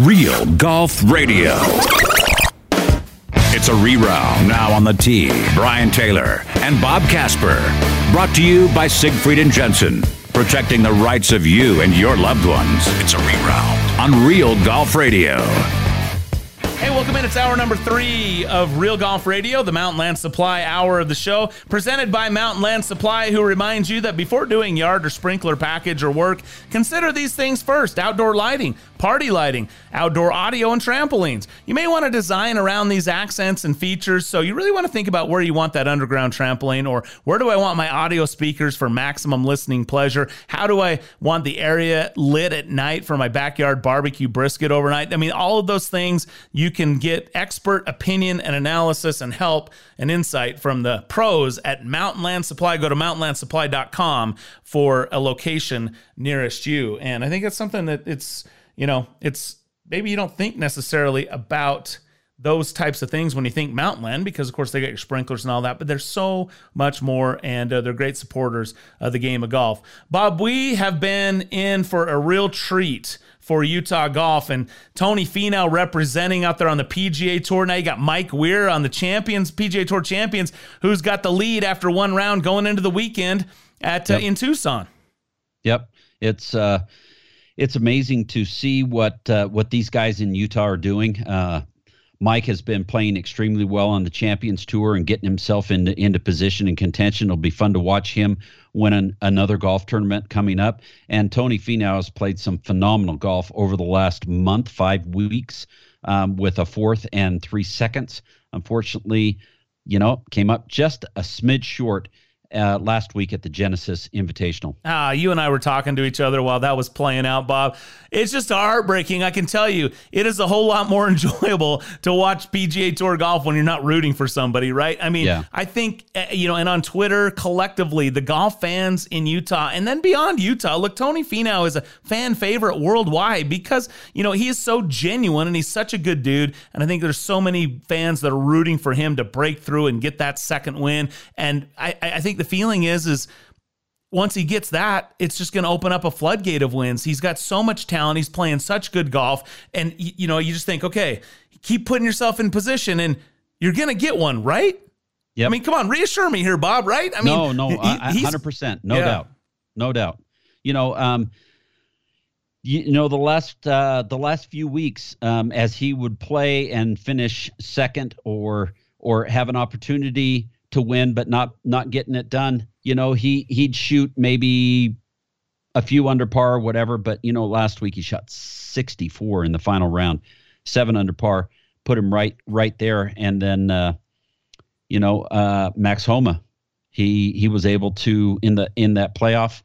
Real Golf Radio. It's a reround now on the tee. Brian Taylor and Bob Casper. Brought to you by Siegfried and Jensen. Protecting the rights of you and your loved ones. It's a reround on Real Golf Radio. Hey, welcome in. It's hour number three of Real Golf Radio, the Mountain Land Supply hour of the show, presented by Mountain Land Supply, who reminds you that before doing yard or sprinkler package or work, consider these things first outdoor lighting, party lighting, outdoor audio, and trampolines. You may want to design around these accents and features, so you really want to think about where you want that underground trampoline or where do I want my audio speakers for maximum listening pleasure? How do I want the area lit at night for my backyard barbecue brisket overnight? I mean, all of those things you can get expert opinion and analysis and help and insight from the pros at Mountain Land Supply. Go to mountainlandsupply.com for a location nearest you. And I think it's something that it's you know, it's maybe you don't think necessarily about those types of things when you think mountain land because of course they got your sprinklers and all that but there's so much more and uh, they're great supporters of the game of golf bob we have been in for a real treat for Utah golf and Tony Finau representing out there on the PGA Tour. Now you got Mike Weir on the champions, PGA Tour champions, who's got the lead after one round going into the weekend at uh, in Tucson. Yep, it's uh, it's amazing to see what uh, what these guys in Utah are doing. Uh, Mike has been playing extremely well on the Champions Tour and getting himself into into position and contention. It'll be fun to watch him win an, another golf tournament coming up. And Tony Finau has played some phenomenal golf over the last month, five weeks, um, with a fourth and three seconds. Unfortunately, you know, came up just a smidge short uh, last week at the Genesis Invitational. Ah, you and I were talking to each other while that was playing out, Bob. It's just heartbreaking. I can tell you, it is a whole lot more enjoyable to watch PGA Tour golf when you're not rooting for somebody, right? I mean, yeah. I think, eh, you know, and on Twitter, collectively, the golf fans in Utah and then beyond Utah, look, Tony Finau is a fan favorite worldwide because, you know, he is so genuine and he's such a good dude. And I think there's so many fans that are rooting for him to break through and get that second win. And I, I think the feeling is is once he gets that, it's just going to open up a floodgate of wins. He's got so much talent. He's playing such good golf. And, you know, you just think, okay, keep putting yourself in position and you're going to get one, right? Yeah. I mean, come on, reassure me here, Bob, right? I mean, no, no, he, 100%. No yeah. doubt. No doubt. You know, um, you, you know the last uh, the last few weeks um, as he would play and finish second or or have an opportunity to win, but not not getting it done. You know, he he'd shoot maybe a few under par, whatever. But you know, last week he shot 64 in the final round, seven under par, put him right right there. And then, uh, you know, uh, Max Homa, he he was able to in the in that playoff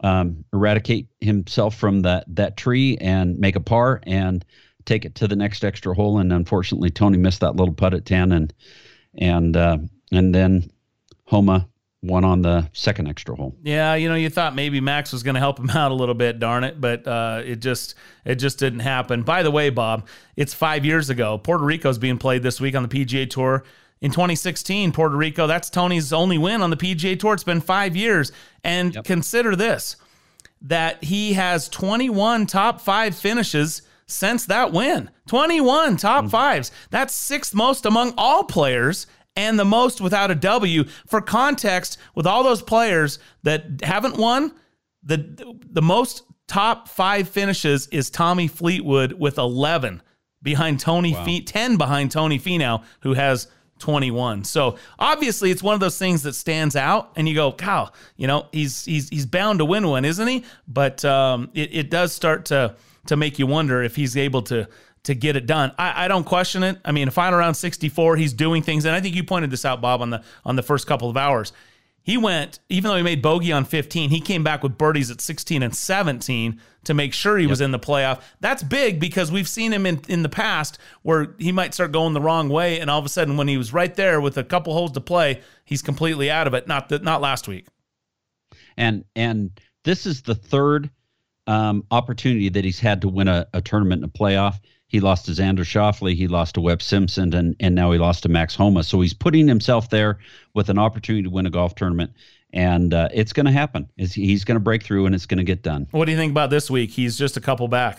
um, eradicate himself from that that tree and make a par and take it to the next extra hole. And unfortunately, Tony missed that little putt at 10 and and uh, and then Homa won on the second extra hole. Yeah, you know, you thought maybe Max was going to help him out a little bit, darn it, but uh, it just it just didn't happen. By the way, Bob, it's five years ago. Puerto Rico's being played this week on the PGA Tour. In 2016, Puerto Rico, that's Tony's only win on the PGA Tour. It's been five years. And yep. consider this that he has 21 top five finishes since that win. 21 top mm-hmm. fives. That's sixth most among all players and the most without a W. For context, with all those players that haven't won, the the most top five finishes is Tommy Fleetwood with 11 behind Tony wow. Fe- 10 behind Tony Finau who has 21. So obviously it's one of those things that stands out and you go, "Cow, you know, he's he's he's bound to win one, isn't he?" But um, it, it does start to to make you wonder if he's able to to get it done. I, I don't question it. I mean, final round 64, he's doing things, and I think you pointed this out, Bob, on the on the first couple of hours. He went, even though he made bogey on 15, he came back with birdies at 16 and 17 to make sure he yep. was in the playoff. That's big because we've seen him in, in the past where he might start going the wrong way, and all of a sudden, when he was right there with a couple holes to play, he's completely out of it. Not the, not last week. And and this is the third um, opportunity that he's had to win a, a tournament in a playoff. He lost to Xander Schauffele. He lost to Webb Simpson, and and now he lost to Max Homa. So he's putting himself there with an opportunity to win a golf tournament, and uh, it's going to happen. Is he's going to break through, and it's going to get done. What do you think about this week? He's just a couple back.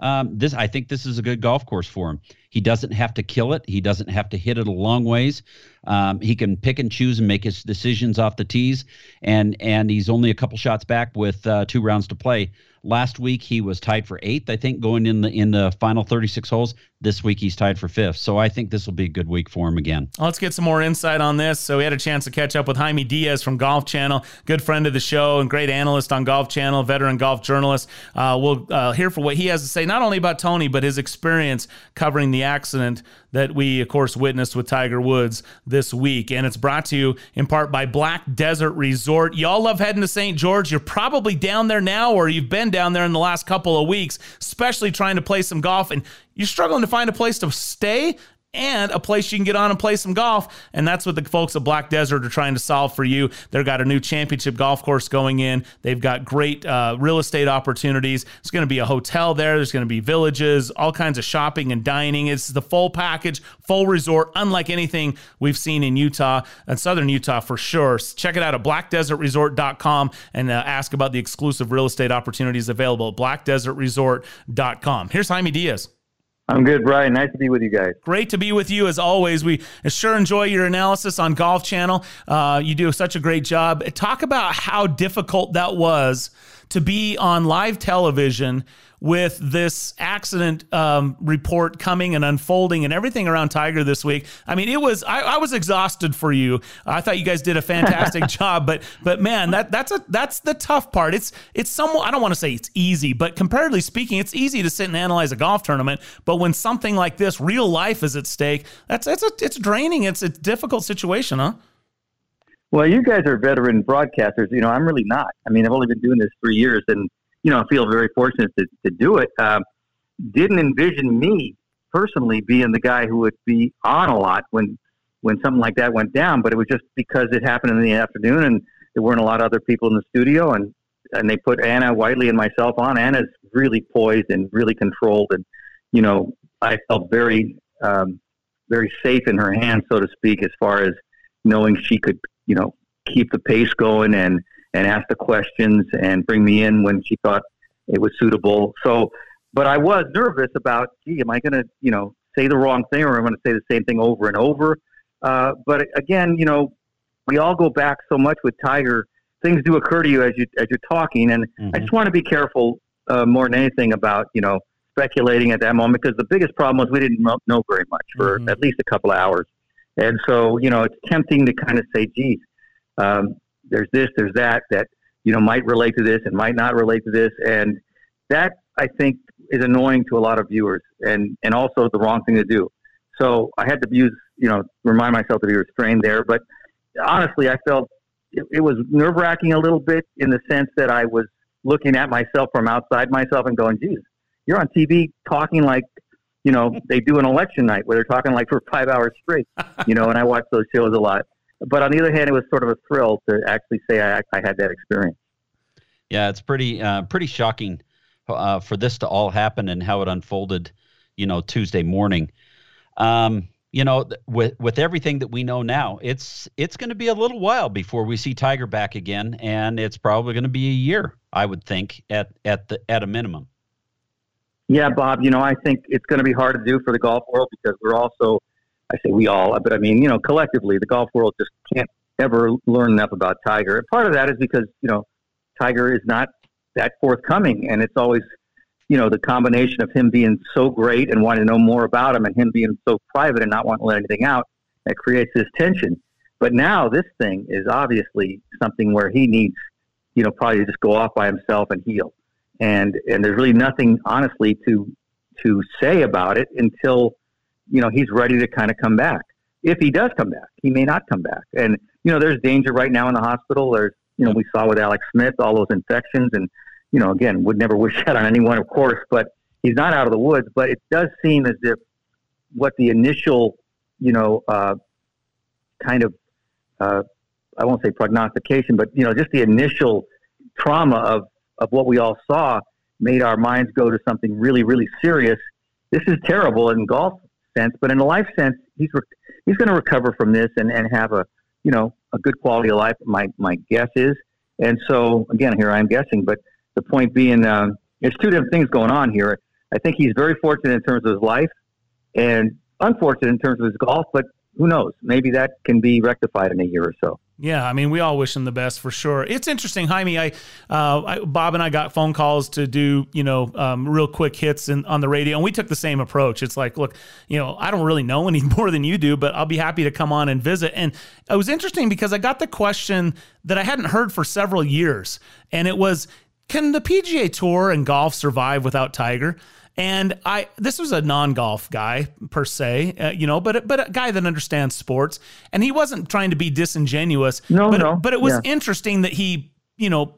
um, this I think this is a good golf course for him. He doesn't have to kill it. He doesn't have to hit it a long ways. Um, he can pick and choose and make his decisions off the tees, and and he's only a couple shots back with uh, two rounds to play. Last week he was tied for eighth, I think, going in the in the final 36 holes. This week he's tied for fifth. So I think this will be a good week for him again. Let's get some more insight on this. So we had a chance to catch up with Jaime Diaz from Golf Channel, good friend of the show and great analyst on Golf Channel, veteran golf journalist. Uh, we'll uh, hear for what he has to say, not only about Tony but his experience covering the accident that we, of course, witnessed with Tiger Woods this week. And it's brought to you in part by Black Desert Resort. Y'all love heading to St. George. You're probably down there now, or you've been down there in the last couple of weeks, especially trying to play some golf. And you're struggling to find a place to stay and a place you can get on and play some golf. And that's what the folks at Black Desert are trying to solve for you. They've got a new championship golf course going in. They've got great uh, real estate opportunities. There's going to be a hotel there. There's going to be villages, all kinds of shopping and dining. It's the full package, full resort, unlike anything we've seen in Utah and Southern Utah for sure. Check it out at blackdesertresort.com and uh, ask about the exclusive real estate opportunities available at blackdesertresort.com. Here's Jaime Diaz. I'm good, Brian. Nice to be with you guys. Great to be with you as always. We sure enjoy your analysis on Golf Channel. Uh, you do such a great job. Talk about how difficult that was to be on live television with this accident um, report coming and unfolding and everything around Tiger this week. I mean, it was I, I was exhausted for you. I thought you guys did a fantastic job, but but man, that that's a that's the tough part. It's it's somewhat I don't want to say it's easy, but comparatively speaking, it's easy to sit and analyze a golf tournament. But when something like this, real life is at stake, that's it's a it's draining. It's a difficult situation, huh? Well, you guys are veteran broadcasters. You know, I'm really not. I mean, I've only been doing this three years, and you know, I feel very fortunate to, to do it. Um, didn't envision me personally being the guy who would be on a lot when when something like that went down, but it was just because it happened in the afternoon and there weren't a lot of other people in the studio and and they put Anna Whiteley and myself on. Anna's really poised and really controlled, and you know, I felt very um, very safe in her hands, so to speak, as far as knowing she could, you know, keep the pace going and and ask the questions and bring me in when she thought it was suitable. So, but I was nervous about, gee, am I going to, you know, say the wrong thing or am I going to say the same thing over and over? Uh, but again, you know, we all go back so much with Tiger. Things do occur to you as you as you're talking, and mm-hmm. I just want to be careful uh, more than anything about you know speculating at that moment because the biggest problem was we didn't know very much for mm-hmm. at least a couple of hours, and so you know it's tempting to kind of say, "Geez, um, there's this, there's that, that, you know, might relate to this and might not relate to this. And that, I think, is annoying to a lot of viewers and, and also the wrong thing to do. So I had to use, you know, remind myself to be restrained there. But honestly, I felt it, it was nerve wracking a little bit in the sense that I was looking at myself from outside myself and going, geez, you're on TV talking like, you know, they do an election night where they're talking like for five hours straight, you know, and I watch those shows a lot. But on the other hand, it was sort of a thrill to actually say I, I had that experience. Yeah, it's pretty uh, pretty shocking uh, for this to all happen and how it unfolded, you know, Tuesday morning. Um, you know, with with everything that we know now, it's it's going to be a little while before we see Tiger back again, and it's probably going to be a year, I would think, at at the at a minimum. Yeah, Bob. You know, I think it's going to be hard to do for the golf world because we're also I say we all, but I mean, you know, collectively, the golf world just can't ever learn enough about Tiger. And part of that is because, you know, Tiger is not that forthcoming. And it's always, you know, the combination of him being so great and wanting to know more about him and him being so private and not wanting to let anything out that creates this tension. But now this thing is obviously something where he needs, you know, probably to just go off by himself and heal. And and there's really nothing, honestly, to to say about it until you know, he's ready to kind of come back. If he does come back, he may not come back. And, you know, there's danger right now in the hospital. There's, you know, we saw with Alex Smith, all those infections. And, you know, again, would never wish that on anyone, of course, but he's not out of the woods. But it does seem as if what the initial, you know, uh, kind of, uh, I won't say prognostication, but, you know, just the initial trauma of, of what we all saw made our minds go to something really, really serious. This is terrible in golf sense, but in a life sense, he's re- he's going to recover from this and, and have a you know a good quality of life. My my guess is, and so again, here I'm guessing, but the point being, um, there's two different things going on here. I think he's very fortunate in terms of his life, and unfortunate in terms of his golf. But who knows? Maybe that can be rectified in a year or so. Yeah, I mean, we all wish him the best for sure. It's interesting, Jaime. I, uh, I Bob and I got phone calls to do, you know, um, real quick hits in, on the radio, and we took the same approach. It's like, look, you know, I don't really know any more than you do, but I'll be happy to come on and visit. And it was interesting because I got the question that I hadn't heard for several years, and it was, can the PGA Tour and golf survive without Tiger? And I, this was a non-golf guy per se, uh, you know, but but a guy that understands sports, and he wasn't trying to be disingenuous. No, but, no. But it was Yeah. interesting that he, you know,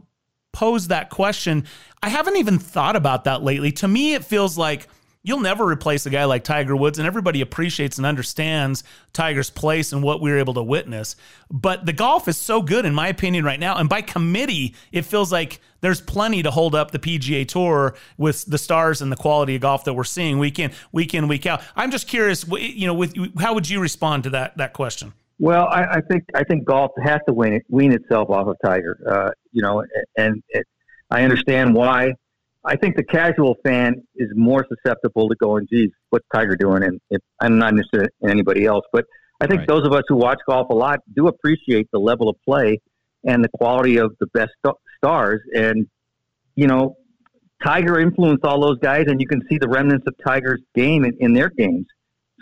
posed that question. I haven't even thought about that lately. To me, it feels like you'll never replace a guy like Tiger Woods, and everybody appreciates and understands Tiger's place and what we were able to witness. But the golf is so good, in my opinion, right now. And by committee, it feels like there's plenty to hold up the PGA Tour with the stars and the quality of golf that we're seeing week in, week in, week out. I'm just curious, you know, with how would you respond to that that question? Well, I, I think I think golf has to win it, wean itself off of Tiger. Uh, you know, and it, I understand why. I think the casual fan is more susceptible to going, "Geez, what's Tiger doing?" And if, I'm not interested in anybody else, but I think Right. those of us who watch golf a lot do appreciate the level of play and the quality of the best st- stars. And you know, Tiger influenced all those guys, and you can see the remnants of Tiger's game in, in their games.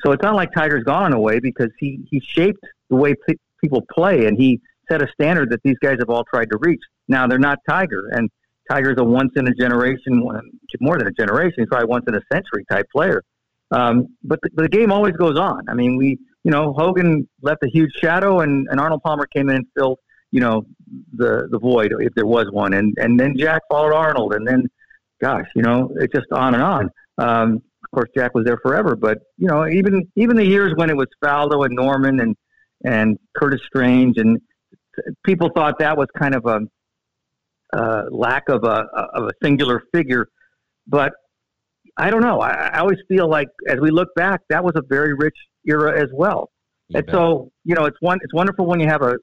So it's not like Tiger's gone away because he he shaped the way pe- people play, and he set a standard that these guys have all tried to reach. Now they're not Tiger, and Tiger's a once in a generation, more than a generation, he's probably once in a century type player. Um, but the, the game always goes on. I mean, we, you know, Hogan left a huge shadow, and, and Arnold Palmer came in and filled, you know, the the void if there was one, and and then Jack followed Arnold, and then, gosh, you know, it's just on and on. Um, of course, Jack was there forever, but you know, even even the years when it was Faldo and Norman and and Curtis Strange, and people thought that was kind of a uh, lack of a of a singular figure, but I don't know. I, I always feel like as we look back, that was a very rich era as well. You and bet. so you know, it's one it's wonderful when you have a,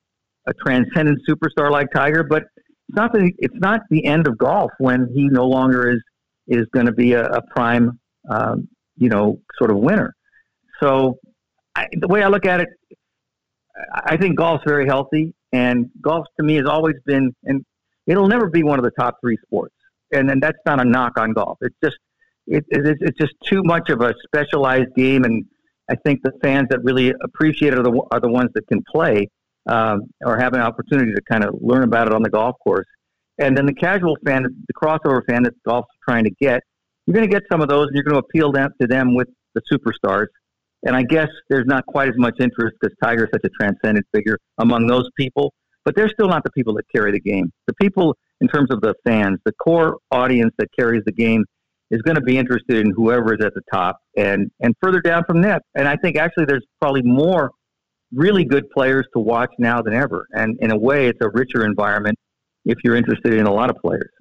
a transcendent superstar like Tiger, but it's not the it's not the end of golf when he no longer is is going to be a, a prime um, you know sort of winner. So I, the way I look at it, I I think golf's very healthy, and golf to me has always been, and it'll never be one of the top three sports. And and that's not a knock on golf. It's just it, it, it's just too much of a specialized game, and I think the fans that really appreciate it are the are the ones that can play um, or have an opportunity to kind of learn about it on the golf course. And then the casual fan, the crossover fan that golf's trying to get, you're going to get some of those, and you're going to appeal them to them with the superstars. And I guess there's not quite as much interest because Tiger's such a transcendent figure among those people, but they're still not the people that carry the game. The people, in terms of the fans, the core audience that carries the game is going to be interested in whoever is at the top and, and further down from that. And I think actually there's probably more really good players to watch now than ever. And in a way, it's a richer environment if you're interested in a lot of players.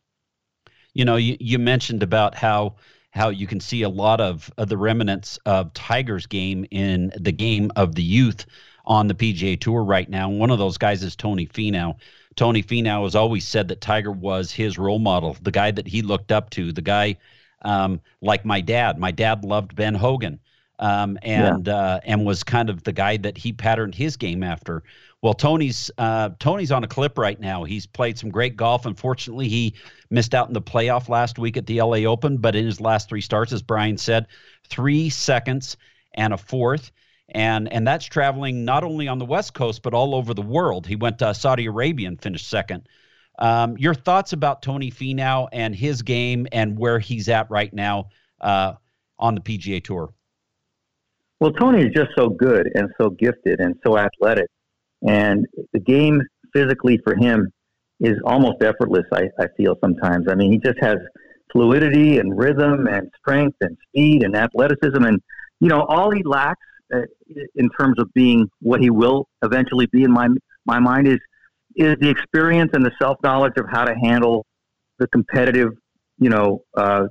You know, you, you mentioned about how how you can see a lot of, of the remnants of Tiger's game in the game of the youth on the PGA Tour right now. One of those guys is Tony Finau. Tony Finau has always said that Tiger was his role model, the guy that he looked up to, the guy um, like my dad. My dad loved Ben Hogan. Um, and uh, and was kind of the guy that he patterned his game after. Well, Tony's uh, Tony's on a clip right now. He's played some great golf. Unfortunately, he missed out in the playoff last week at the LA Open, but in his last three starts, as Brian said, three seconds and a fourth. And and that's traveling not only on the West Coast but all over the world. He went to Saudi Arabia and finished second. Um, your thoughts about Tony Finau and his game and where he's at right now uh, on the PGA Tour? Well, Tony is just so good and so gifted and so athletic. And the game physically for him is almost effortless, I, I feel sometimes. I mean, he just has fluidity and rhythm and strength and speed and athleticism. And, you know, all he lacks uh, in terms of being what he will eventually be in my, my mind is, is the experience and the self knowledge of how to handle the competitive, you know, uh,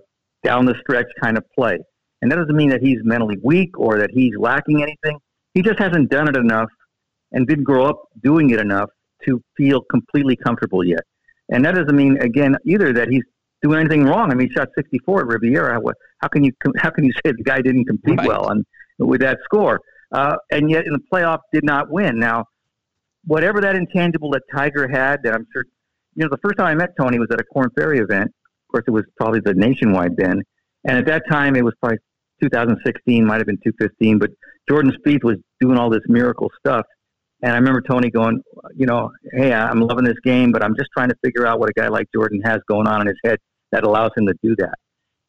down the stretch kind of play. And that doesn't mean that he's mentally weak or that he's lacking anything. He just hasn't done it enough and didn't grow up doing it enough to feel completely comfortable yet. And that doesn't mean, again, either that he's doing anything wrong. I mean, he shot 64 at Riviera. How can you how can you say the guy didn't compete right. well on with that score? Uh, and yet in the playoff did not win. Now, whatever that intangible that Tiger had, that I'm sure, you know, the first time I met Tony was at a Corn Ferry event. Of course, it was probably the nationwide then, and at that time it was probably 2016, might have been 2015, but Jordan Spieth was doing all this miracle stuff. And I remember Tony going, you know, hey, I'm loving this game, but I'm just trying to figure out what a guy like Jordan has going on in his head that allows him to do that.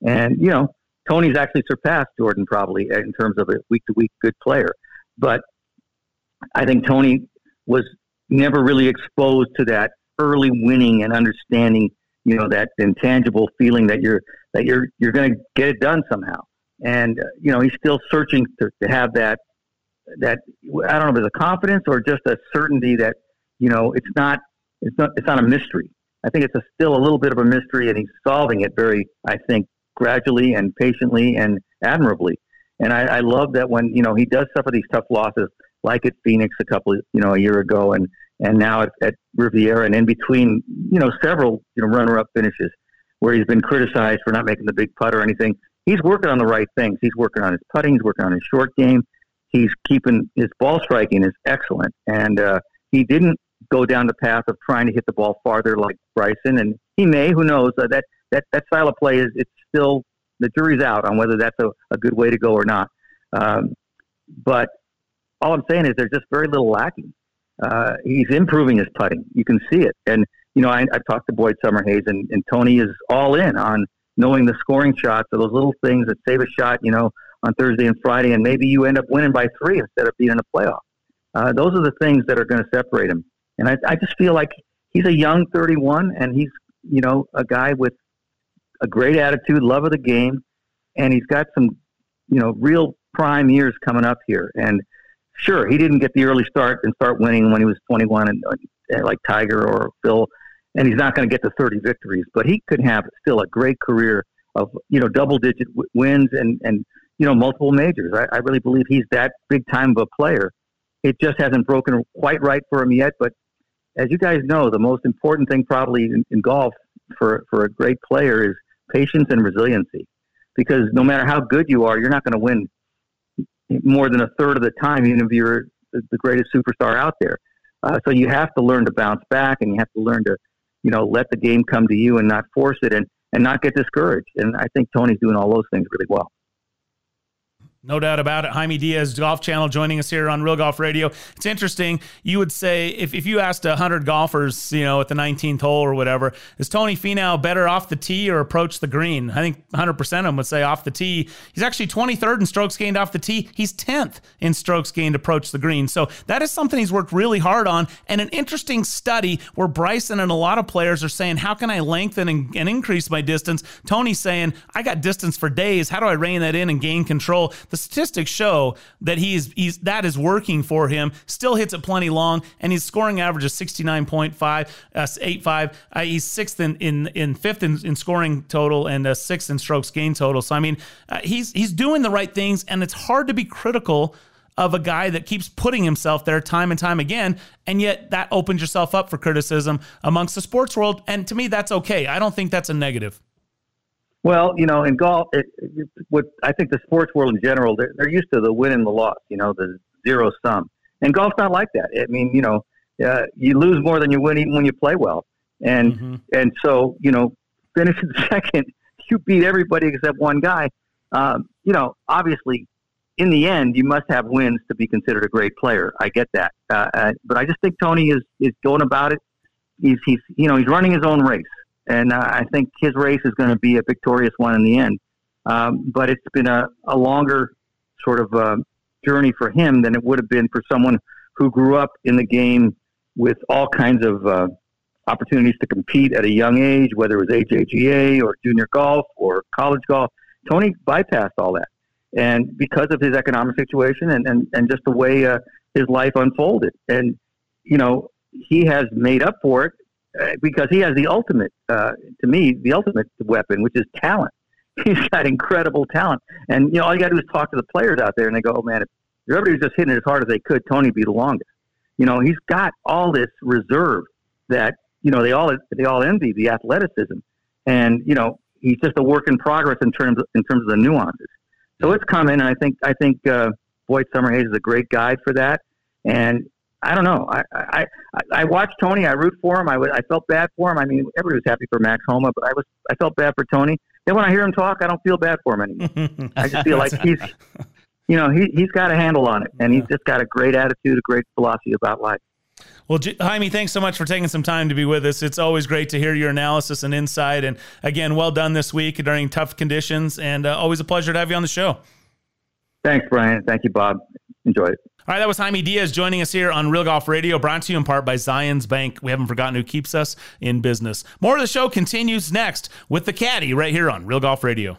And, you know, Tony's actually surpassed Jordan probably in terms of a week to week good player. But I think Tony was never really exposed to that early winning and understanding, you know, that intangible feeling that you're that you're you're going to get it done somehow. And uh, you know, he's still searching to, to have that that I don't know if it's a confidence or just a certainty that you know it's not it's not it's not a mystery. I think it's a, still a little bit of a mystery, and he's solving it very, I think, gradually and patiently and admirably. And I, I love that when you know he does suffer these tough losses, like at Phoenix a couple, you know, a year ago, and and now at, at Riviera, and in between, you know, several you know runner-up finishes where he's been criticized for not making the big putt or anything. He's working on the right things. He's working on his putting. He's working on his short game. He's keeping his ball striking is excellent, and uh, he didn't go down the path of trying to hit the ball farther like Bryson, and he may. Who knows? Uh, that that that style of play is it's still the jury's out on whether that's a, a good way to go or not. Um, but all I'm saying is there's just very little lacking. Uh, he's improving his putting. You can see it. And, you know, I, I talked to Boyd Summerhays, and, and Tony is all in on knowing the scoring shots or those little things that save a shot, you know, on Thursday and Friday, and maybe you end up winning by three instead of being in a playoff. Uh, those are the things that are going to separate him. And I, I just feel like he's a young 31, and he's, you know, a guy with a great attitude, love of the game, and he's got some, you know, real prime years coming up here. And sure, he didn't get the early start and start winning when he was 21, and uh, like Tiger or Phil, and he's not going to get to 30 victories, but he could have still a great career of you know double digit w- wins and and you know multiple majors. I, I really believe he's that big time of a player. It just hasn't broken quite right for him yet, but as you guys know, the most important thing probably in, in golf for for a great player is patience and resiliency. Because no matter how good you are, you're not going to win more than a third of the time, even if you're the greatest superstar out there. Uh, so you have to learn to bounce back, and you have to learn to, you know, let the game come to you and not force it, and and not get discouraged. And I think Tony's doing all those things really well. No doubt about it. Jaime Diaz, Golf Channel, joining us here on Real Golf Radio. It's interesting. You would say if, if you asked 100 golfers, you know, at the 19th hole or whatever, is Tony Finau better off the tee or approach the green? I think 100% of them would say off the tee. He's actually 23rd in strokes gained off the tee. He's 10th in strokes gained approach the green. So that is something he's worked really hard on. And an interesting study where Bryson and a lot of players are saying, how can I lengthen and, and increase my distance? Tony's saying, I got distance for days. How do I rein that in and gain control? The the statistics show that he's he's that is working for him. Still hits it plenty long, and his scoring average is sixty nine point five, uh, eight five. Uh, he's sixth in in, in fifth in, in scoring total and uh, sixth in strokes gain total. So I mean, uh, he's he's doing the right things, and it's hard to be critical of a guy that keeps putting himself there time and time again. And yet that opens yourself up for criticism amongst the sports world. And to me, that's okay. I don't think that's a negative. Well, you know, in golf, it, it, what I think the sports world in general, they're, they're used to the win and the loss, you know, the zero sum. And golf's not like that. I mean, you know, uh, you lose more than you win even when you play well. And mm-hmm. and so, you know, finishing second, you beat everybody except one guy. Um, you know, obviously, in the end, you must have wins to be considered a great player. I get that, uh, uh, but I just think Tony is is going about it. He's he's you know he's running his own race and I think his race is going to be a victorious one in the end. Um, but it's been a, a longer sort of uh, journey for him than it would have been for someone who grew up in the game with all kinds of uh, opportunities to compete at a young age, whether it was AJGA or junior golf or college golf. Tony bypassed all that. And because of his economic situation and, and, and just the way uh, his life unfolded. And, you know, he has made up for it because he has the ultimate, uh, to me, the ultimate weapon, which is talent. He's got incredible talent, and you know all you got to do is talk to the players out there, and they go, "Oh man, if everybody was just hitting it as hard as they could, Tony'd be the longest." You know, he's got all this reserve that you know they all they all envy the athleticism, and you know he's just a work in progress in terms in terms of the nuances. So it's coming, and I think I think uh, Boyd Summerhays is a great guide for that. And I don't know. I I, I watched Tony. I root for him. I, I felt bad for him. I mean, everybody was happy for Max Homa, but I was I felt bad for Tony. Then when I hear him talk, I don't feel bad for him anymore. I just feel like he's, you know, he he's got a handle on it, and he's just got a great attitude, a great philosophy about life. Well, Jaime, thanks so much for taking some time to be with us. It's always great to hear your analysis and insight. And again, well done this week during tough conditions, and uh, always a pleasure to have you on the show. Thanks, Brian. Thank you, Bob. Enjoy it. All right, that was Jaime Diaz joining us here on Real Golf Radio, brought to you in part by Zions Bank. We haven't forgotten who keeps us in business. More of the show continues next with the caddy right here on Real Golf Radio.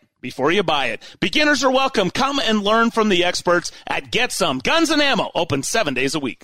before you buy it. Beginners are welcome. Come and learn from the experts at Get Some Guns and Ammo, open seven days a week.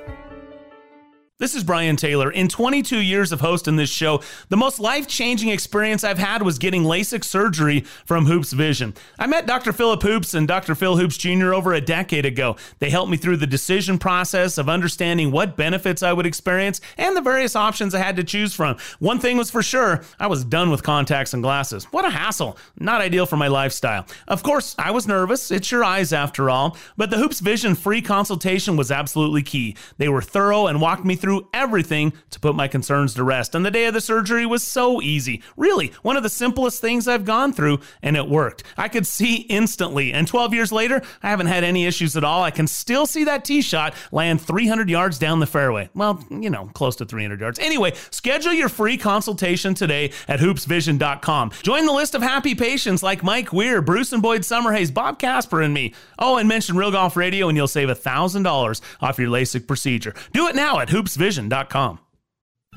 This is Brian Taylor. In 22 years of hosting this show, the most life changing experience I've had was getting LASIK surgery from Hoops Vision. I met Dr. Philip Hoops and Dr. Phil Hoops Jr. over a decade ago. They helped me through the decision process of understanding what benefits I would experience and the various options I had to choose from. One thing was for sure I was done with contacts and glasses. What a hassle. Not ideal for my lifestyle. Of course, I was nervous. It's your eyes after all. But the Hoops Vision free consultation was absolutely key. They were thorough and walked me through through everything to put my concerns to rest. And the day of the surgery was so easy. Really, one of the simplest things I've gone through, and it worked. I could see instantly. And 12 years later, I haven't had any issues at all. I can still see that tee shot land 300 yards down the fairway. Well, you know, close to 300 yards. Anyway, schedule your free consultation today at hoopsvision.com. Join the list of happy patients like Mike Weir, Bruce and Boyd Summerhays, Bob Casper, and me. Oh, and mention Real Golf Radio, and you'll save $1,000 off your LASIK procedure. Do it now at hoopsvision.com vision.com.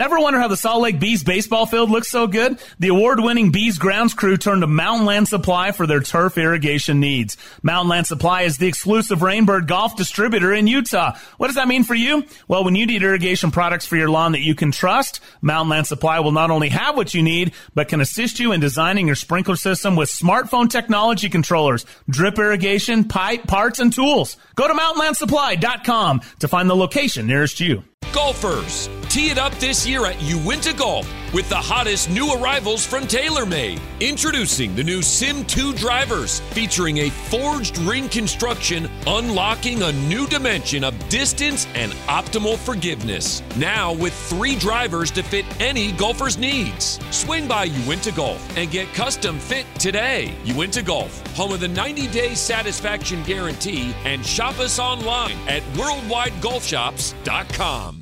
Ever wonder how the Salt Lake Bees baseball field looks so good? The award-winning Bees grounds crew turned to Mountain Land Supply for their turf irrigation needs. Mountain Land Supply is the exclusive Rainbird golf distributor in Utah. What does that mean for you? Well, when you need irrigation products for your lawn that you can trust, Mountain Land Supply will not only have what you need, but can assist you in designing your sprinkler system with smartphone technology controllers, drip irrigation, pipe, parts, and tools. Go to mountainlandsupply.com to find the location nearest you. Golfers, tee it up this year at Uinta Golf with the hottest new arrivals from TaylorMade. Introducing the new Sim 2 drivers, featuring a forged ring construction, unlocking a new dimension of distance and optimal forgiveness. Now with three drivers to fit any golfer's needs. Swing by Uinta Golf and get custom fit today. Uinta Golf, home of the 90 day satisfaction guarantee, and shop us online at worldwidegolfshops.com.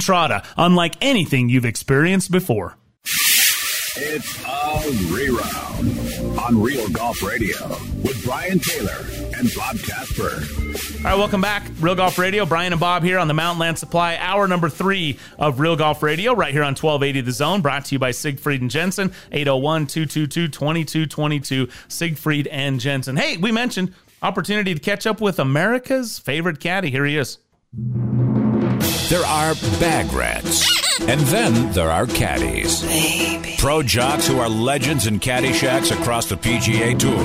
Entrada, unlike anything you've experienced before. It's a reround on on Real Golf Radio with Brian Taylor and Bob Casper. All right, welcome back. Real Golf Radio. Brian and Bob here on the Mountain Land Supply, hour number three of Real Golf Radio, right here on 1280 The Zone, brought to you by Siegfried and Jensen, 801 222 2222. Siegfried and Jensen. Hey, we mentioned opportunity to catch up with America's favorite caddy. Here he is. There are bag rats, and then there are caddies. Pro jocks who are legends in caddy shacks across the PGA Tour.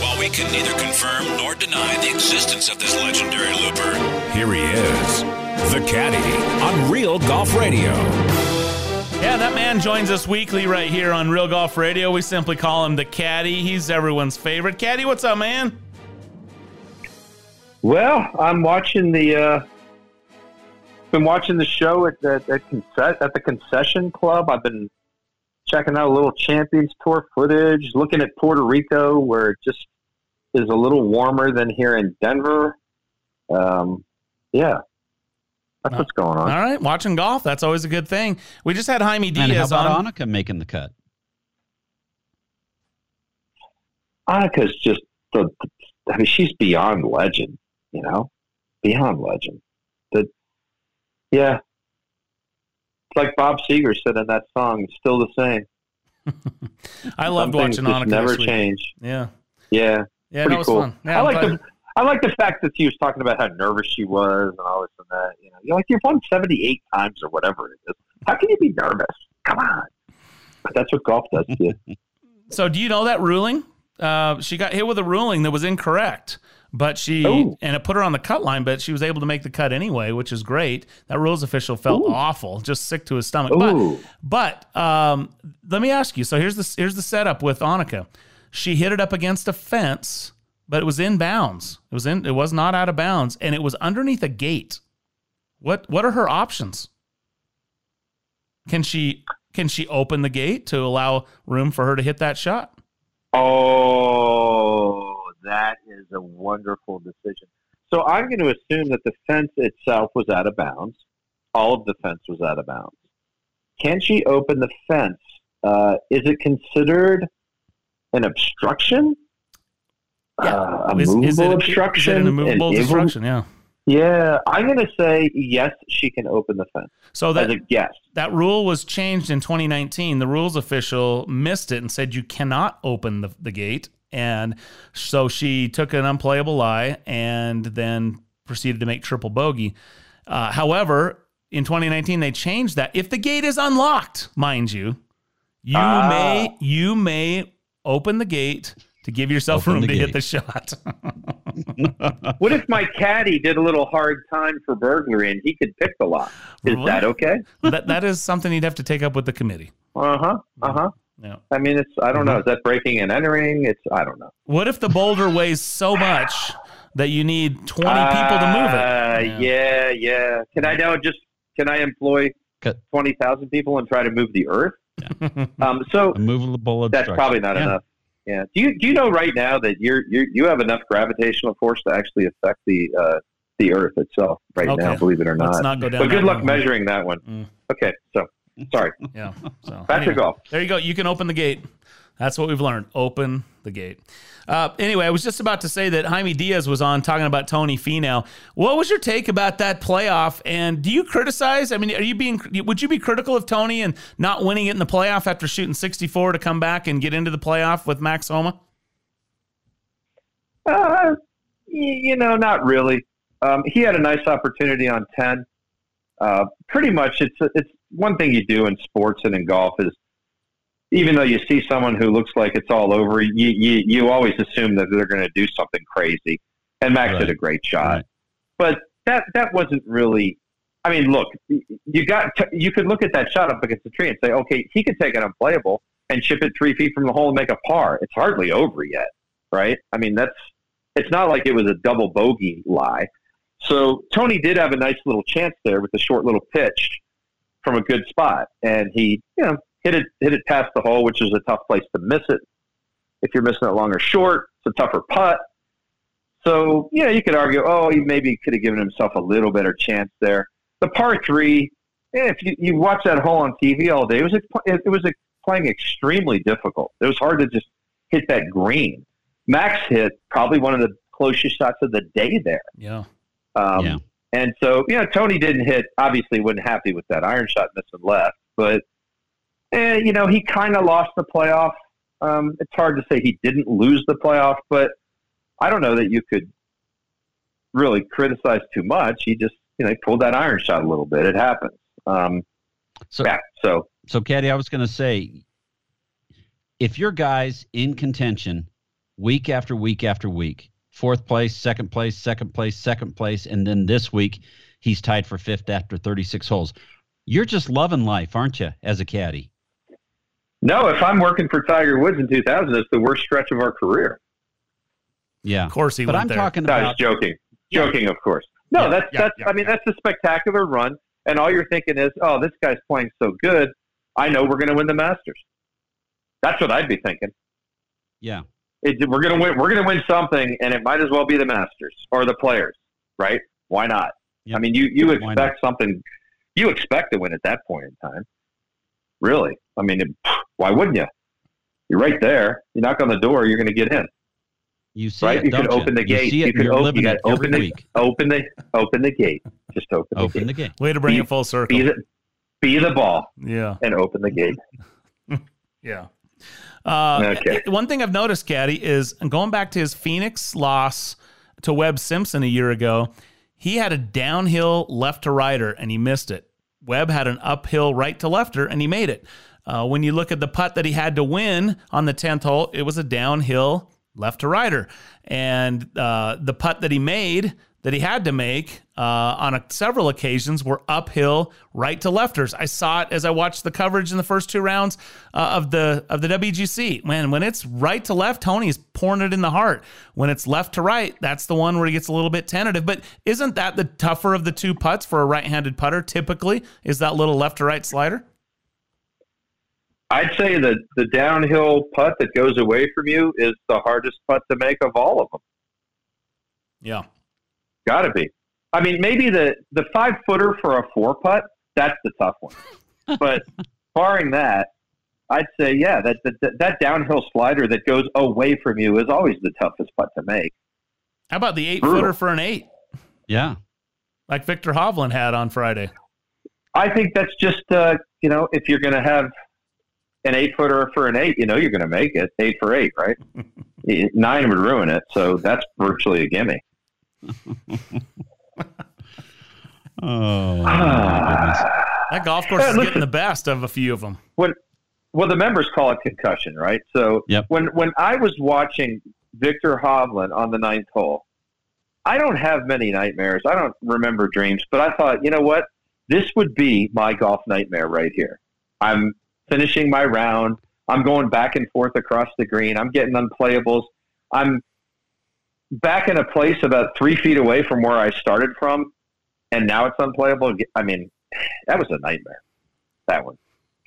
While we can neither confirm nor deny the existence of this legendary looper, here he is, the caddy on Real Golf Radio. Yeah, that man joins us weekly right here on Real Golf Radio. We simply call him the caddy. He's everyone's favorite. Caddy, what's up, man? Well, I'm watching the uh, been watching the show at the at, conce- at the concession club. I've been checking out a little Champions Tour footage, looking at Puerto Rico, where it just is a little warmer than here in Denver. Um, yeah, that's what's going on. All right, watching golf. That's always a good thing. We just had Jaime Diaz And how about on. Annika making the cut? Annika's just the. I mean, she's beyond legend. You know, beyond legend. The yeah, it's like Bob Seger said in that song. It's still the same. I loved Some watching Annika. Never change. Yeah, Yeah, yeah, pretty that was cool. fun. Yeah, I like the I like the fact that she was talking about how nervous she was and all this and that. You know, you're like you've won seventy eight times or whatever it is. How can you be nervous? Come on. But that's what golf does to you. So, do you know that ruling? Uh, she got hit with a ruling that was incorrect, but she Oh. and it put her on the cut line, but she was able to make the cut anyway, which is great. That rules official felt awful, just sick to his stomach. Ooh. But but um, let me ask you. So here's the here's the setup with Annika. She hit it up against a fence, but it was in bounds. It was in it was not out of bounds, and it was underneath a gate. What what are her options? Can she can she open the gate to allow room for her to hit that shot? Oh, that is a wonderful decision. So I'm going to assume that the fence itself was out of bounds. All of the fence was out of bounds. Can she open the fence? Uh, is it considered an obstruction? Uh, a Is- movable is it, obstruction? Is it an immovable An evil- obstruction? Yeah. Yeah, I'm going to say yes. She can open the fence So that guess. that rule was changed in 2019. The rules official missed it and said you cannot open the, the gate. And so she took an unplayable lie and then proceeded to make triple bogey. Uh, however, in 2019, they changed that. If the gate is unlocked, mind you, you Ah. may you may open the gate to give yourself Open room the to hit the shot. What if my caddy did a little hard time for burglary and he could pick the lock? Is What? that okay? that that is something you'd have to take up with the committee. Uh huh. Uh huh. Yeah. I mean, it's I don't know. Is that breaking and entering? It's I don't know. What if the boulder weighs so much that you need 20 people to move Uh, it? yeah, yeah. Can I now just can I employ Cut. twenty thousand people and try to move the earth? Um, so A movable boulder. that's obstruction. probably not Yeah. enough. Yeah. Do you do you know right now that you're you you have enough gravitational force to actually affect the uh, the Earth itself right Okay. now? Believe it or not. Let's not. not go down but good luck road. measuring that one. Mm. Okay. So sorry. Yeah. So Back to golf. There you go. You can open the gate. That's what we've learned. Open the gate. Uh, anyway, I was just about to say that Jaime Diaz was on talking about Tony Finau. What was your take about that playoff? And do you criticize? I mean, are you being? Would you be critical of Tony and not winning it in the playoff after shooting 64 to come back and get into the playoff with Max Homa? Uh, you know, not really. Um, he had a nice opportunity on ten. Uh, pretty much, it's it's one thing you do in sports and in golf is, even though you see someone who looks like it's all over, you you, you always assume that they're going to do something crazy. And Max Right. did a great shot, Right. but that that wasn't really. I mean, look, you got to, you could look at that shot up against the tree and say, okay, he could take an unplayable and chip it three feet from the hole and make a par. It's hardly over yet, right? I mean, that's it's not like it was a double bogey lie. So Tony did have a nice little chance there with a short little pitch from a good spot, and he, you know, hit it hit it past the hole, which is a tough place to miss it. If you're missing it long or short, it's a tougher putt. So you know you could argue, oh, he maybe could have given himself a little better chance there. The par three, if you, you watch that hole on TV all day, it was a, it was a playing extremely difficult. It was hard to just hit that green. Max hit probably one of the closest shots of the day there. Yeah. Um, Yeah. And so, you know, Tony didn't hit, obviously wasn't happy with that iron shot missing left, but, eh, you know, he kind of lost the playoff. Um, it's hard to say he didn't lose the playoff, but I don't know that you could really criticize too much. He just, you know, he pulled that iron shot a little bit. It happens. Um, So yeah. So, So, Caddy, I was going to say, if your guys in contention week after week after week, fourth place, second place, second place, second place, and then this week he's tied for fifth after 36 holes, you're just loving life, aren't you, as a caddy? no, if I'm working for Tiger Woods in 2000, it's the worst stretch of our career. Yeah. Of course he but went I'm there. talking No, I was about joking. Yeah. Joking, of course. No, Yeah, that's yeah, that's. yeah, I mean, yeah. that's a spectacular run, and all you're thinking is, "Oh, this guy's playing so good. I know we're going to win the Masters." That's what I'd be thinking. yeah. It, we're going to win. We're going to win something, and it might as well be the Masters or the Players, right? Why not? Yep. I mean, you you expect something. You expect to win at that point in time. Really? I mean, it, why wouldn't you? You're right there. You knock on the door, you're going to get in. You see Right? it, You don't can open the You gate. see You it, can you're open- you it every open the- week. Open the open the gate. Just open the gate. the gate. Way to bring Be- it full circle. Be the, be the ball yeah. and open the gate. Yeah. Uh, Okay. One thing I've noticed, Caddy, is going back to his Phoenix loss to Webb Simpson a year ago, he had a downhill left to righter and he missed it. Webb had an uphill right to lefter and he made it. Uh, when you look at the putt that he had to win on the 10th hole, it was a downhill left to righter. And uh, the putt that he made, that he had to make uh, on a, several occasions, were uphill right to lefters. I saw it as I watched the coverage in the first two rounds uh, of the of the WGC. Man, when it's right to left, Tony's pouring it in the heart. When it's left to right, that's the one where he gets a little bit tentative. But isn't that the tougher of the two putts for a right-handed putter? Typically, is that little left to right slider? I'd say that the downhill putt that goes away from you is the hardest putt to make of all of them. Yeah. Got to be. I mean, maybe the the five footer for a four putt that's the tough one. but barring that, I'd say yeah, that, that that downhill slider that goes away from you is always the toughest putt to make. How about the eight Brutal. footer for an eight, Yeah. like Viktor Hovland had on Friday? I think that's just uh, you know if you're going to have an eight footer for an eight, you know you're going to make it eight for eight, right? Nine would ruin it, so that's virtually a gimme. Oh, goodness. That golf course Hey, is listen. getting the best of a few of them. when well the members call it concussion, right? So Yep. when when I was watching Viktor Hovland on the ninth hole, I don't have many nightmares. I don't remember dreams, but I thought, you know what? This would be my golf nightmare right here. I'm finishing my round. I'm going back and forth across the green. I'm getting unplayables. I'm back in a place about three feet away from where I started from, and now it's unplayable. I mean, that was a nightmare. That one.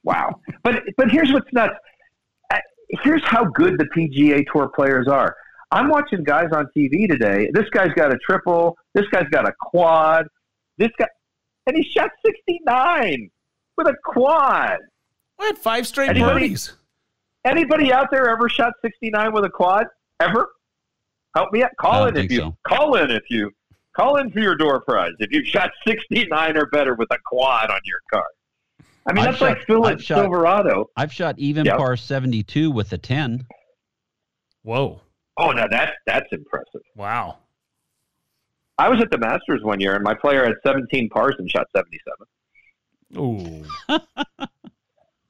Wow. But but here's what's nuts. Here's how good the PGA Tour players are. I'm watching guys on TV today. This guy's got a triple. This guy's got a quad. This guy, and he shot 69 with a quad. I had five straight Anybody- birdies. Anybody out there ever shot 69 with a quad? Ever? Help me out. Call in if you so. call in if you call in for your door prize if you've shot 69 or better with a quad on your car. I mean, I've that's like shot- Phil I've shot- Silverado. I've shot even Yep. par 72 with a 10. Whoa. Oh, now that's that's impressive. Wow. I was at the Masters one year, and my player had 17 pars and shot 77. Ooh.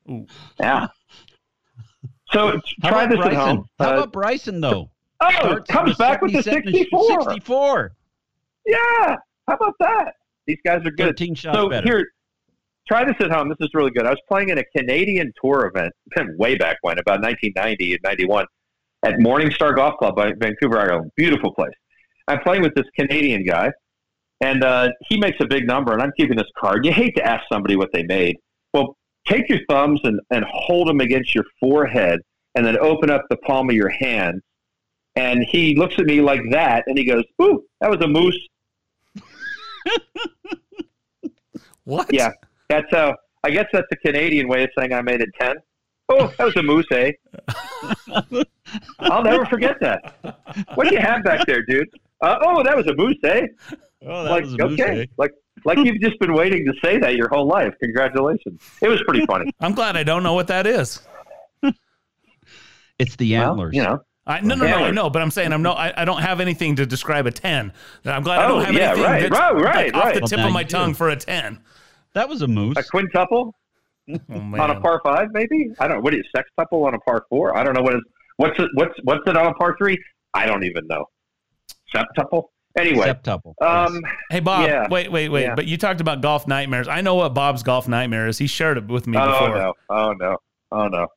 Yeah. So try about this at home. How Uh, about Bryson, though? Oh, Starts comes back with the 64. 64. Yeah. How about that? These guys are good. 13 shots so better. here, try this at home. This is really good. I was playing in a Canadian tour event way back when, about 1990 and 91, at Morningstar Golf Club by Vancouver, Island. Beautiful place. I'm playing with this Canadian guy, and uh, he makes a big number, and I'm keeping this card. You hate to ask somebody what they made. Well, take your thumbs and, and hold them against your forehead, and then open up the palm of your hand. And he looks at me like that, and he goes, "Ooh, that was a moose." What? Yeah, that's uh I guess that's the Canadian way of saying I made it ten. Oh, that was a moose, eh? I'll never forget that. What do you have back there, dude? Uh, oh, that was a moose, eh? Oh, like okay, like like you've just been waiting to say that your whole life. Congratulations. It was pretty funny. I'm glad I don't know what that is. It's the Well, antlers. you know. I, no, no, no, I Antlers. but I'm saying I'm no, I, I don't have anything to describe a ten. I'm glad I Oh, don't have yeah, anything right, that's right, like, right, off the tip now of my you do. tongue for a ten. That was a moose. A quintuple Oh, on a par five, maybe. I don't. know. What is a sextuple on a par four? I don't know what is. What's it? What's what's it on a par three? I don't even know. Septuple. Anyway, Septuple. um, Hey Bob, Yeah. wait, wait, wait. Yeah. But you talked about golf nightmares. I know what Bob's golf nightmare is. He shared it with me oh before. Oh no, oh no, oh no.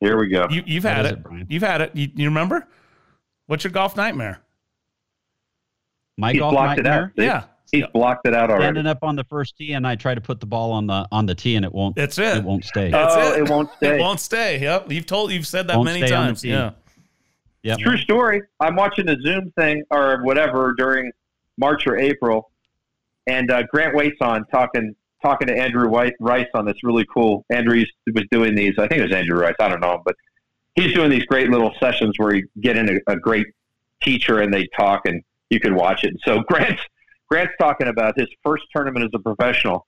Here we go. You, you've had it. it, Brian? You've had it. You, you remember? What's your golf nightmare? My He's golf blocked it nightmare. out. Yeah, He's blocked it out already. Standing up on the first tee, and I try to put the ball on the on the tee, and it won't. that's it. It won't stay. That's oh, it. it won't stay. It won't stay. Yep. You've told. You've said that Won't many stay on the times. tee. Yeah. Yep. True story. I'm watching a Zoom thing or whatever during March or April, and uh, Grant Waite's on talking talking to Andrew White Rice on this really cool. Andrew was doing these. I think it was Andrew Rice. I don't know, but he's doing these great little sessions where you get in a, a great teacher and they talk, and you can watch it. So Grant's Grant's talking about his first tournament as a professional.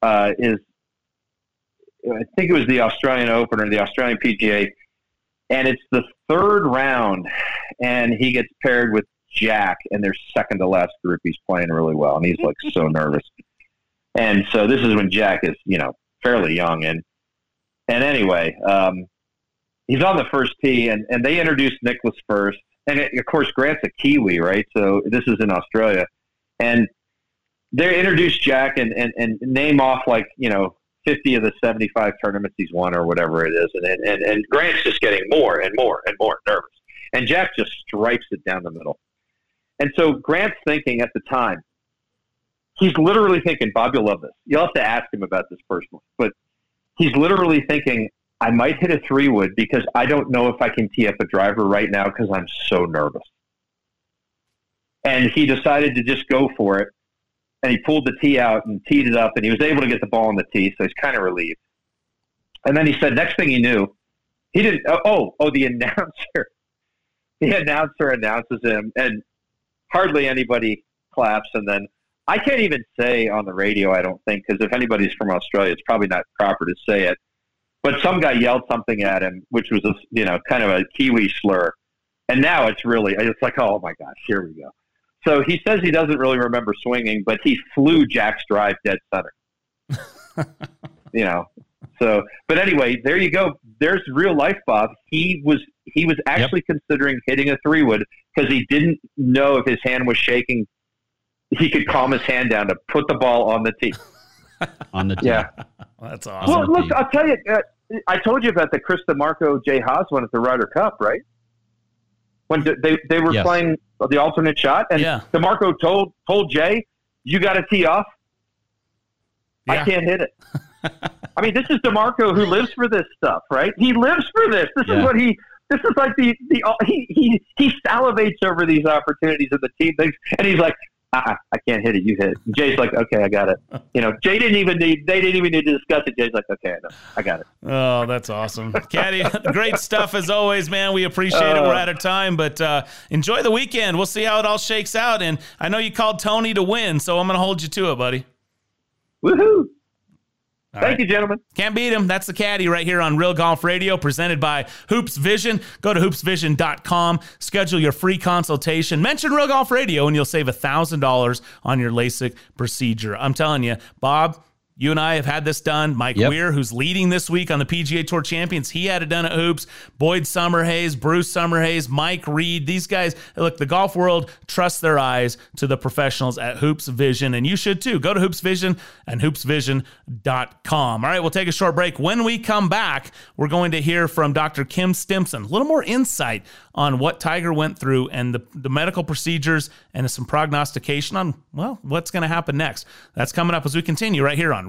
Uh, is I think it was the Australian Open or the Australian PGA and it's the third round, and he gets paired with Jack, and they're second to last group. He's playing really well, and he's like so nervous. And so this is when Jack is, you know, fairly young, and and anyway, um, he's on the first tee, and and they introduce Nicholas first, and it, of course Grant's a Kiwi, right? So this is in Australia, and they introduce Jack and and, and name off like you know 50 of the 75 tournaments he's won or whatever it is. And, and, and Grant's just getting more and more and more nervous. And Jack just stripes it down the middle. And so Grant's thinking at the time, he's literally thinking, Bob, you'll love this. You'll have to ask him about this personally. But he's literally thinking, I might hit a three wood because I don't know if I can tee up a driver right now because I'm so nervous. And he decided to just go for it and he pulled the tee out and teed it up, and he was able to get the ball on the tee, so he's kind of relieved. And then he said, next thing he knew, he didn't. Oh, oh, oh the announcer, the announcer announces him, and hardly anybody claps. And then I can't even say on the radio, I don't think, because if anybody's from Australia, it's probably not proper to say it. But some guy yelled something at him, which was a you know kind of a Kiwi slur, and now it's really it's like, oh my gosh, here we go. So he says he doesn't really remember swinging, but he flew Jack's drive dead center. you know. So, but anyway, there you go. There's real life, Bob. He was he was actually considering hitting a three wood because he didn't know if his hand was shaking. He could calm his hand down to put the ball on the tee. on the tee. Yeah. That's awesome. Well, look. I'll tell you. Uh, I told you about the Chris DiMarco Jay Haas one at the Ryder Cup, right? When they they were Yes. playing the alternate shot, and Yeah. DiMarco told told Jay, "You got to tee off. I can't hit it." I mean, this is DiMarco who lives for this stuff, right? He lives for this. This Yeah. is what he. This is like the the he he he salivates over these opportunities of the team things, and he's like, uh-uh, I can't hit it. You hit it. And Jay's like, okay, I got it. You know, Jay didn't even need. They didn't even need to discuss it. Jay's like, okay, I know, I got it. Oh, that's awesome. Caddy, great stuff as always, man. We appreciate it. We're out of time, but uh, enjoy the weekend. We'll see how it all shakes out. And I know you called Tony to win, so I'm going to hold you to it, buddy. Woohoo! All Thank right. you, gentlemen. Can't beat him. That's the caddy right here on Real Golf Radio, presented by Hoopes Vision. Go to hoopesvision.com, schedule your free consultation. Mention Real Golf Radio, and you'll save $1,000 on your LASIK procedure. I'm telling you, Bob. You and I have had this done. Mike Yep. Weir, who's leading this week on the PGA Tour Champions, he had it done at Hoopes. Boyd Summerhays, Bruce Summerhays, Mike Reid. These guys, look, the golf world trusts their eyes to the professionals at Hoopes Vision, and you should too. Go to Hoopes Vision and hoopesvision.com. All right, we'll take a short break. When we come back, we're going to hear from Dr. Kim Stimson, a little more insight on what Tiger went through and the, the medical procedures and some prognostication on, well, what's going to happen next. That's coming up as we continue right here on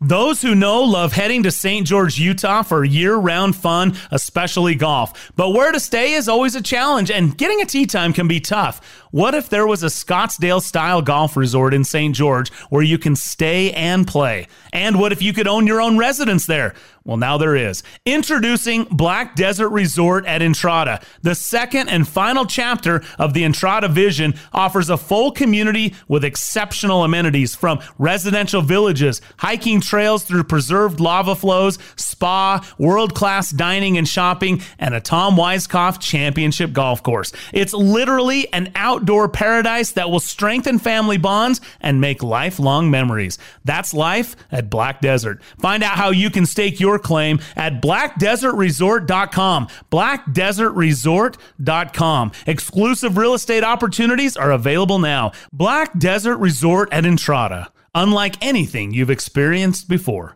Those who know love heading to St. George, Utah for year round fun, especially golf. But where to stay is always a challenge, and getting a tee time can be tough. What if there was a Scottsdale style golf resort in St. George where you can stay and play? And what if you could own your own residence there? Well, now there is. Introducing Black Desert Resort at Entrada. The second and final chapter of the Entrada vision offers a full community with exceptional amenities from residential villages, hiking trails through preserved lava flows, spa, world class dining and shopping, and a Tom Weiskopf championship golf course. It's literally an outdoor paradise that will strengthen family bonds and make lifelong memories. That's life at Black Desert. Find out how you can stake your claim at blackdesertresort.com. Blackdesertresort.com. Exclusive real estate opportunities are available now. Black Desert Resort at Entrada. Unlike anything you've experienced before.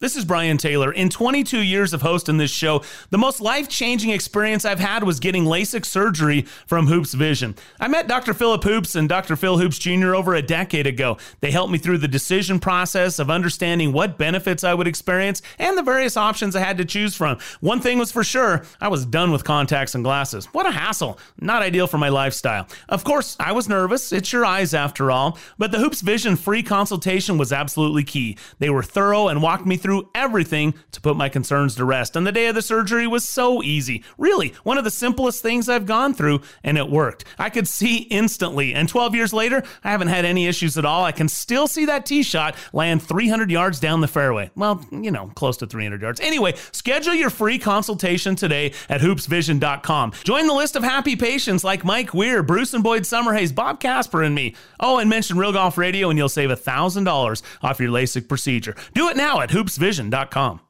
This is Brian Taylor. In 22 years of hosting this show, the most life changing experience I've had was getting LASIK surgery from Hoopes Vision. I met Dr. Philip Hoopes and Dr. Phil Hoopes Jr. over a decade ago. They helped me through the decision process of understanding what benefits I would experience and the various options I had to choose from. One thing was for sure I was done with contacts and glasses. What a hassle. Not ideal for my lifestyle. Of course, I was nervous. It's your eyes after all. But the Hoopes Vision free consultation was absolutely key. They were thorough and walked me through through everything to put my concerns to rest. And the day of the surgery was so easy. Really, one of the simplest things I've gone through, and it worked. I could see instantly. And 12 years later, I haven't had any issues at all. I can still see that tee shot land 300 yards down the fairway. Well, you know, close to 300 yards. Anyway, schedule your free consultation today at hoopesvision.com. Join the list of happy patients like Mike Weir, Bruce and Boyd Summerhays, Bob Casper, and me. Oh, and mention Real Golf Radio, and you'll save $1,000 off your LASIK procedure. Do it now at hoopesvision.com vision.com.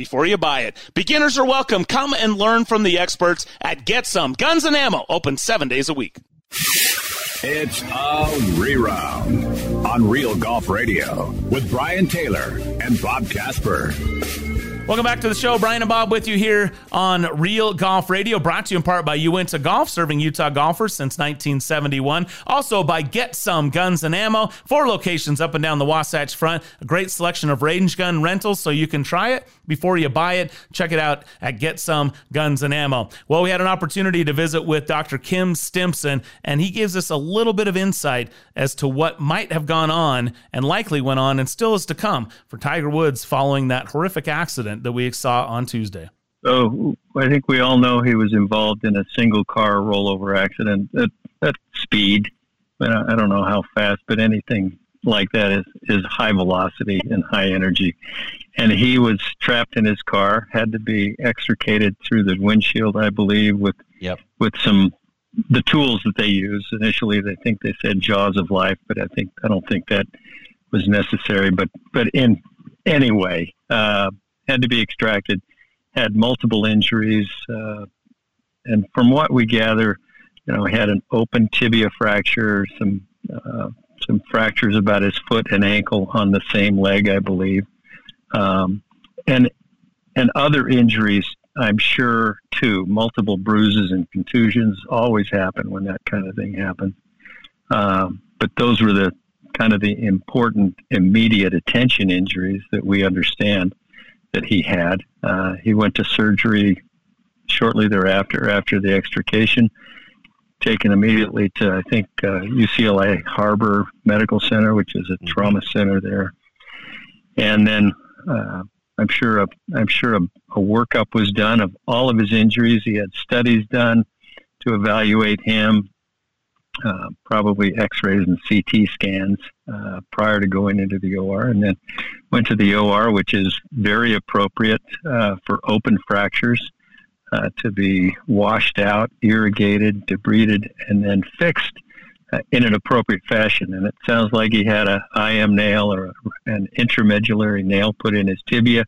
before you buy it. Beginners are welcome. Come and learn from the experts at Get Some Guns and Ammo, open seven days a week. It's a reround on Real Golf Radio with Brian Taylor and Bob Casper. Welcome back to the show. Brian and Bob with you here on Real Golf Radio, brought to you in part by Uinta Golf, serving Utah golfers since 1971. Also by Get Some Guns and Ammo, four locations up and down the Wasatch Front. A great selection of range gun rentals so you can try it before you buy it. Check it out at Get Some Guns and Ammo. Well, we had an opportunity to visit with Dr. Kim Stimpson, and he gives us a little bit of insight as to what might have gone on and likely went on and still is to come for Tiger Woods following that horrific accident that we saw on Tuesday? So I think we all know he was involved in a single car rollover accident at, at speed. I don't know how fast, but anything like that is, is high velocity and high energy. And he was trapped in his car, had to be extricated through the windshield, I believe, with yep. with some the tools that they use. Initially, they think they said jaws of life, but I think I don't think that was necessary. But but in anyway, uh, had to be extracted. Had multiple injuries, uh, and from what we gather, you know, had an open tibia fracture, some uh, some fractures about his foot and ankle on the same leg, I believe, um, and and other injuries. I'm sure too. Multiple bruises and contusions always happen when that kind of thing happens. Um, but those were the kind of the important immediate attention injuries that we understand that he had. Uh, he went to surgery shortly thereafter, after the extrication, taken immediately to I think uh, UCLA Harbor Medical Center, which is a mm-hmm. trauma center there, and then uh, I'm sure a, I'm sure a, a workup was done of all of his injuries. He had studies done to evaluate him, uh, probably X-rays and CT scans uh, prior to going into the OR, and then went to the OR, which is very appropriate uh, for open fractures uh, to be washed out, irrigated, debrided, and then fixed uh, in an appropriate fashion. And it sounds like he had a IM nail or an intramedullary nail put in his tibia,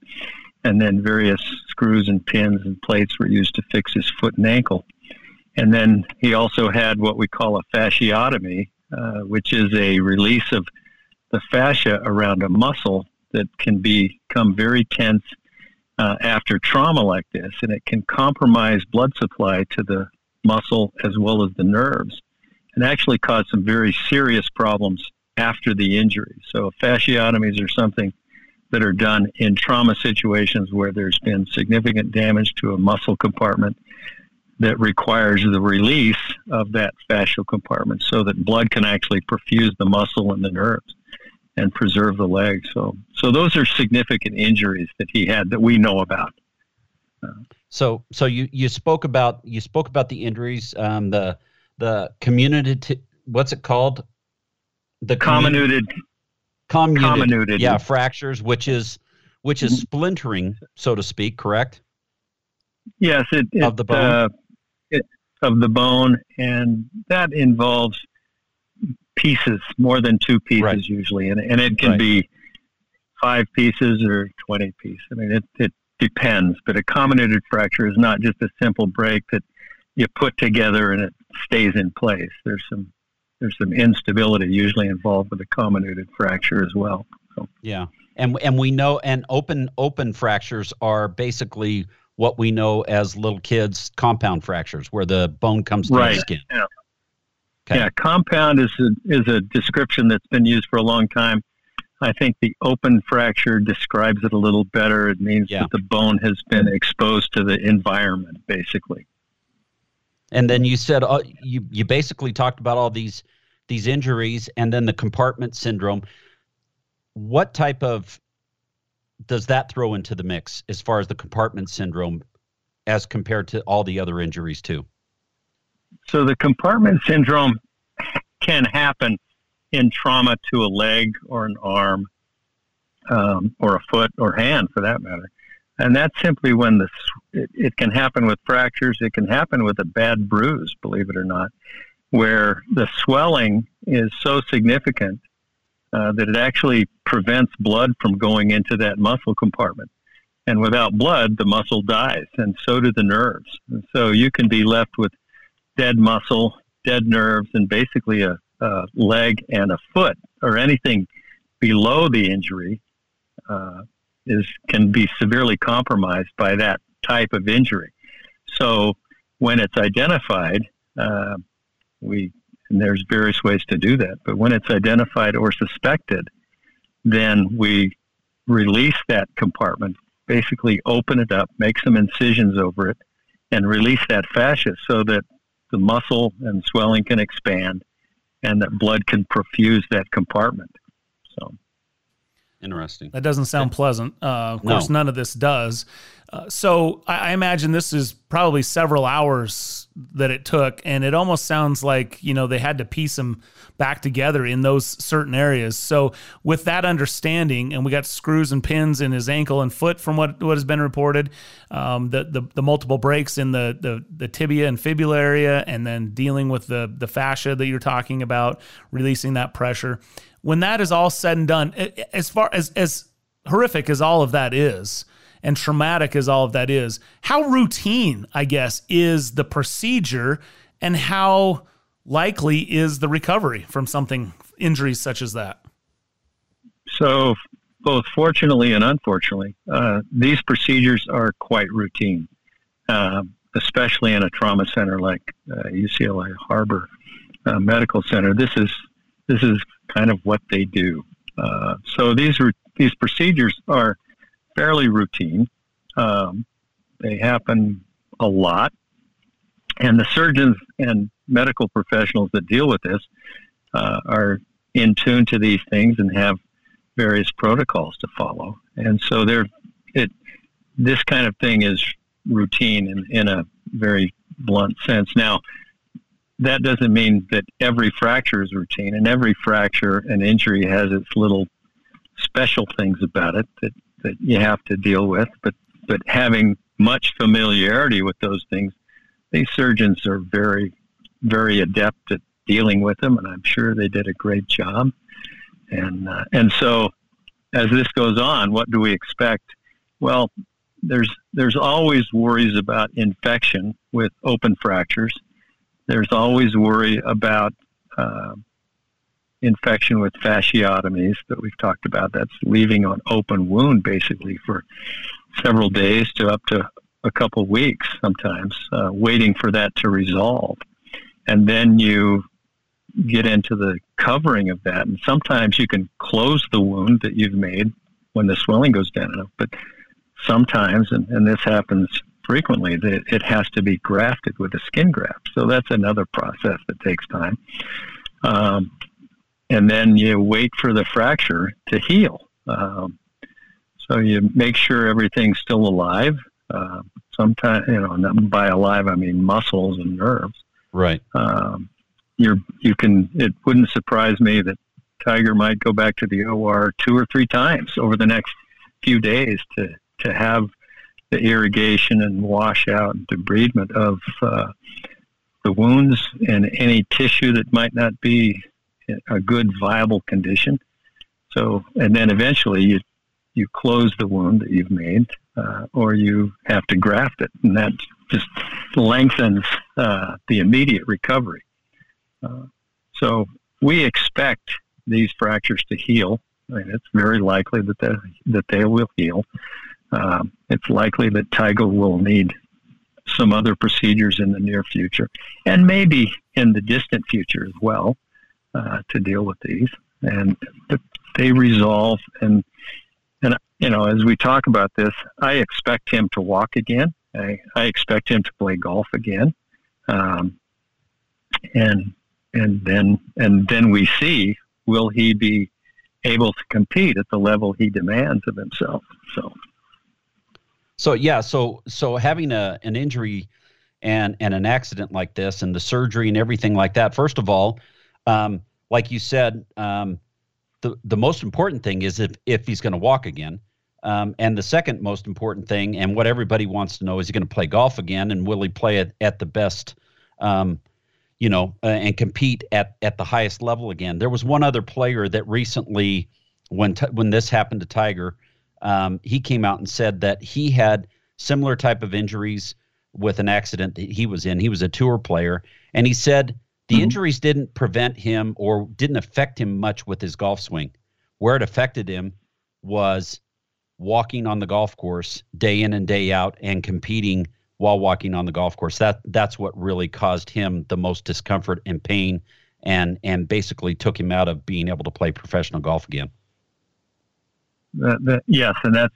and then various screws and pins and plates were used to fix his foot and ankle. And then he also had what we call a fasciotomy, uh, which is a release of the fascia around a muscle that can become very tense uh, after trauma like this, and it can compromise blood supply to the muscle as well as the nerves, and actually cause some very serious problems after the injury. So fasciotomies are something that are done in trauma situations where there's been significant damage to a muscle compartment that requires the release of that fascial compartment so that blood can actually perfuse the muscle and the nerves and preserve the leg. So, so those are significant injuries that he had that we know about. so, so you you spoke about you spoke about the injuries, um, the the community. What's it called? The comminuted. Comminuted. comminuted. Yeah, fractures, which is which is mm-hmm. splintering, so to speak. Correct. Yes, it, it of the bone. Uh, of the bone, and that involves pieces, more than two pieces right. usually, and and it can right. be five pieces or twenty pieces. I mean, it it depends. But a comminuted fracture is not just a simple break that you put together and it stays in place. There's some there's some instability usually involved with a comminuted fracture as well. So. Yeah, and and we know and open open fractures are basically what we know as little kids compound fractures, where the bone comes to right. the skin. Yeah. Okay. Yeah, compound is a, is a description that's been used for a long time. I think the open fracture describes it a little better. It means yeah. that the bone has been exposed to the environment, basically. And then you said uh, you you basically talked about all these these injuries, and then the compartment syndrome. What type of does that throw into the mix as far as the compartment syndrome, as compared to all the other injuries too? So the compartment syndrome can happen in trauma to a leg or an arm um, or a foot or hand for that matter. And that's simply when the it, it, can happen with fractures. It can happen with a bad bruise, believe it or not, where the swelling is so significant uh, that it actually prevents blood from going into that muscle compartment. And without blood, the muscle dies, and so do the nerves. And so you can be left with dead muscle, dead nerves, and basically a, a leg and a foot or anything below the injury uh, is can be severely compromised by that type of injury. So when it's identified, uh, we and there's various ways to do that. But when it's identified or suspected, then we release that compartment, basically open it up, make some incisions over it, and release that fascia so that the muscle and swelling can expand and that blood can perfuse that compartment. So interesting. That doesn't sound pleasant. Uh, of course, none of this does. Uh, so I, I, imagine this is probably several hours that it took and it almost sounds like you know they had to piece them back together in those certain areas. So with that understanding and we got screws and pins in his ankle and foot from what what has been reported um, the, the the multiple breaks in the, the the tibia and fibula area and then dealing with the the fascia that you're talking about releasing that pressure. When that is all said and done as far as as horrific as all of that is and traumatic as all of that is, how routine, I guess, is the procedure and how likely is the recovery from something, injuries such as that? So, both fortunately and unfortunately, uh, these procedures are quite routine, uh, especially in a trauma center like uh, UCLA Harbor uh, Medical Center. This is this is kind of what they do. Uh, so these these procedures are fairly routine. Um, they happen a lot. And the surgeons and medical professionals that deal with this uh, are in tune to these things and have various protocols to follow. And so they're, it, this kind of thing is routine in, in a very blunt sense. Now, that doesn't mean that every fracture is routine, and every fracture and injury has its little special things about it that that you have to deal with. But but having much familiarity with those things, these surgeons are very very adept at dealing with them, and I'm sure they did a great job. And uh, and so as this goes on, what do we expect? Well, there's there's always worries about infection with open fractures. There's always worry about uh, infection with fasciotomies that we've talked about. That's leaving an open wound basically for several days to up to a couple weeks sometimes, uh, waiting for that to resolve. And then you get into the covering of that. And sometimes you can close the wound that you've made when the swelling goes down enough. But sometimes, and, and this happens frequently, that it has to be grafted with a skin graft. So that's another process that takes time. Um, and then you wait for the fracture to heal. Um, so you make sure everything's still alive. Uh, sometimes, you know, by alive I mean muscles and nerves. Right. Um, you're you can. It wouldn't surprise me that Tiger might go back to the OR two or three times over the next few days to to have the irrigation and washout and debridement of uh, the wounds and any tissue that might not be a good viable condition. So, and then eventually you you close the wound that you've made, uh, or you have to graft it, and that just lengthens uh, the immediate recovery. Uh, so we expect these fractures to heal. I mean, it's very likely that they, that they will heal. Um, it's likely that Tiger will need some other procedures in the near future, and maybe in the distant future as well uh, to deal with these, and they resolve. And and you know, as we talk about this, I expect him to walk again. I, I expect him to play golf again, um, and and then and then we see will he be able to compete at the level he demands of himself. So. So yeah, so so having a an injury and and an accident like this and the surgery and everything like that. First of all, um, like you said, um, the the most important thing is if if he's going to walk again. Um, and the second most important thing, and what everybody wants to know, is he going to play golf again, and will he play it at the best, um, you know, uh, and compete at at the highest level again? There was one other player that recently, when when this happened to Tiger, um, he came out and said that he had similar type of injuries with an accident that he was in. He was a tour player, and he said the mm-hmm. injuries didn't prevent him or didn't affect him much with his golf swing. Where it affected him was walking on the golf course day in and day out and competing while walking on the golf course. That that's what really caused him the most discomfort and pain and and basically took him out of being able to play professional golf again. That, that, yes, and that's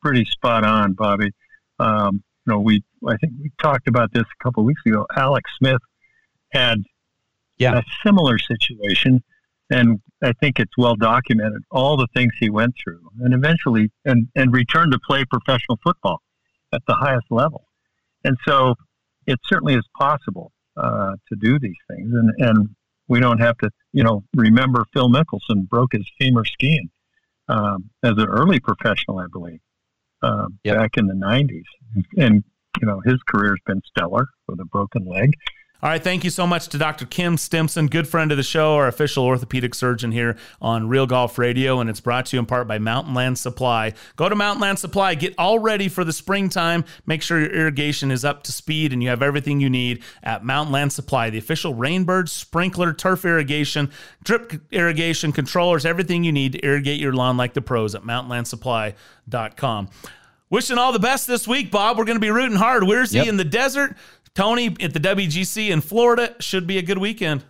pretty spot on, Bobby. Um, you know, we I think we talked about this a couple of weeks ago. Alex Smith had yeah. a similar situation. And I think it's well documented all the things he went through, and eventually, and and returned to play professional football at the highest level. And so it certainly is possible uh, to do these things. And, and we don't have to, you know, remember Phil Mickelson broke his femur skiing um, as an early professional, I believe, uh, yep. back in the 90s. And, you know, his career's been stellar with a broken leg. All right, thank you so much to Dr. Kim Stimson, good friend of the show, our official orthopedic surgeon here on Real Golf Radio, and it's brought to you in part by Mountain Land Supply. Go to Mountain Land Supply, get all ready for the springtime. Make sure your irrigation is up to speed and you have everything you need at Mountain Land Supply, the official Rainbird sprinkler, turf irrigation, drip irrigation controllers, everything you need to irrigate your lawn like the pros at mountainlandsupply.com. Wishing all the best this week, Bob. We're going to be rooting hard. Where's yep. he in the desert? Tony at the WGC in Florida should be a good weekend.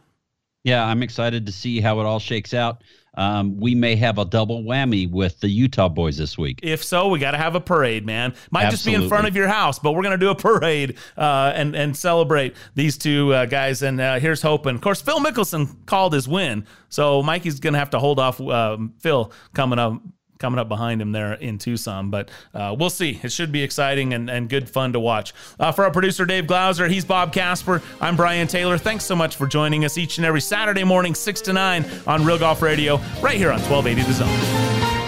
Yeah, I'm excited to see how it all shakes out. Um, we may have a double whammy with the Utah boys this week. If so, we got to have a parade, man. Might Absolutely. just be in front of your house, but we're going to do a parade uh, and and celebrate these two uh, guys. And uh, here's hoping. Of course, Phil Mickelson called his win, so Mikey's going to have to hold off um, Phil coming up coming up behind him there in Tucson. But uh, we'll see. It should be exciting and, and good fun to watch. Uh, for our producer, Dave Glauser, he's Bob Casper. I'm Brian Taylor. Thanks so much for joining us each and every Saturday morning, 6 to 9 on Real Golf Radio, right here on 1280 The Zone.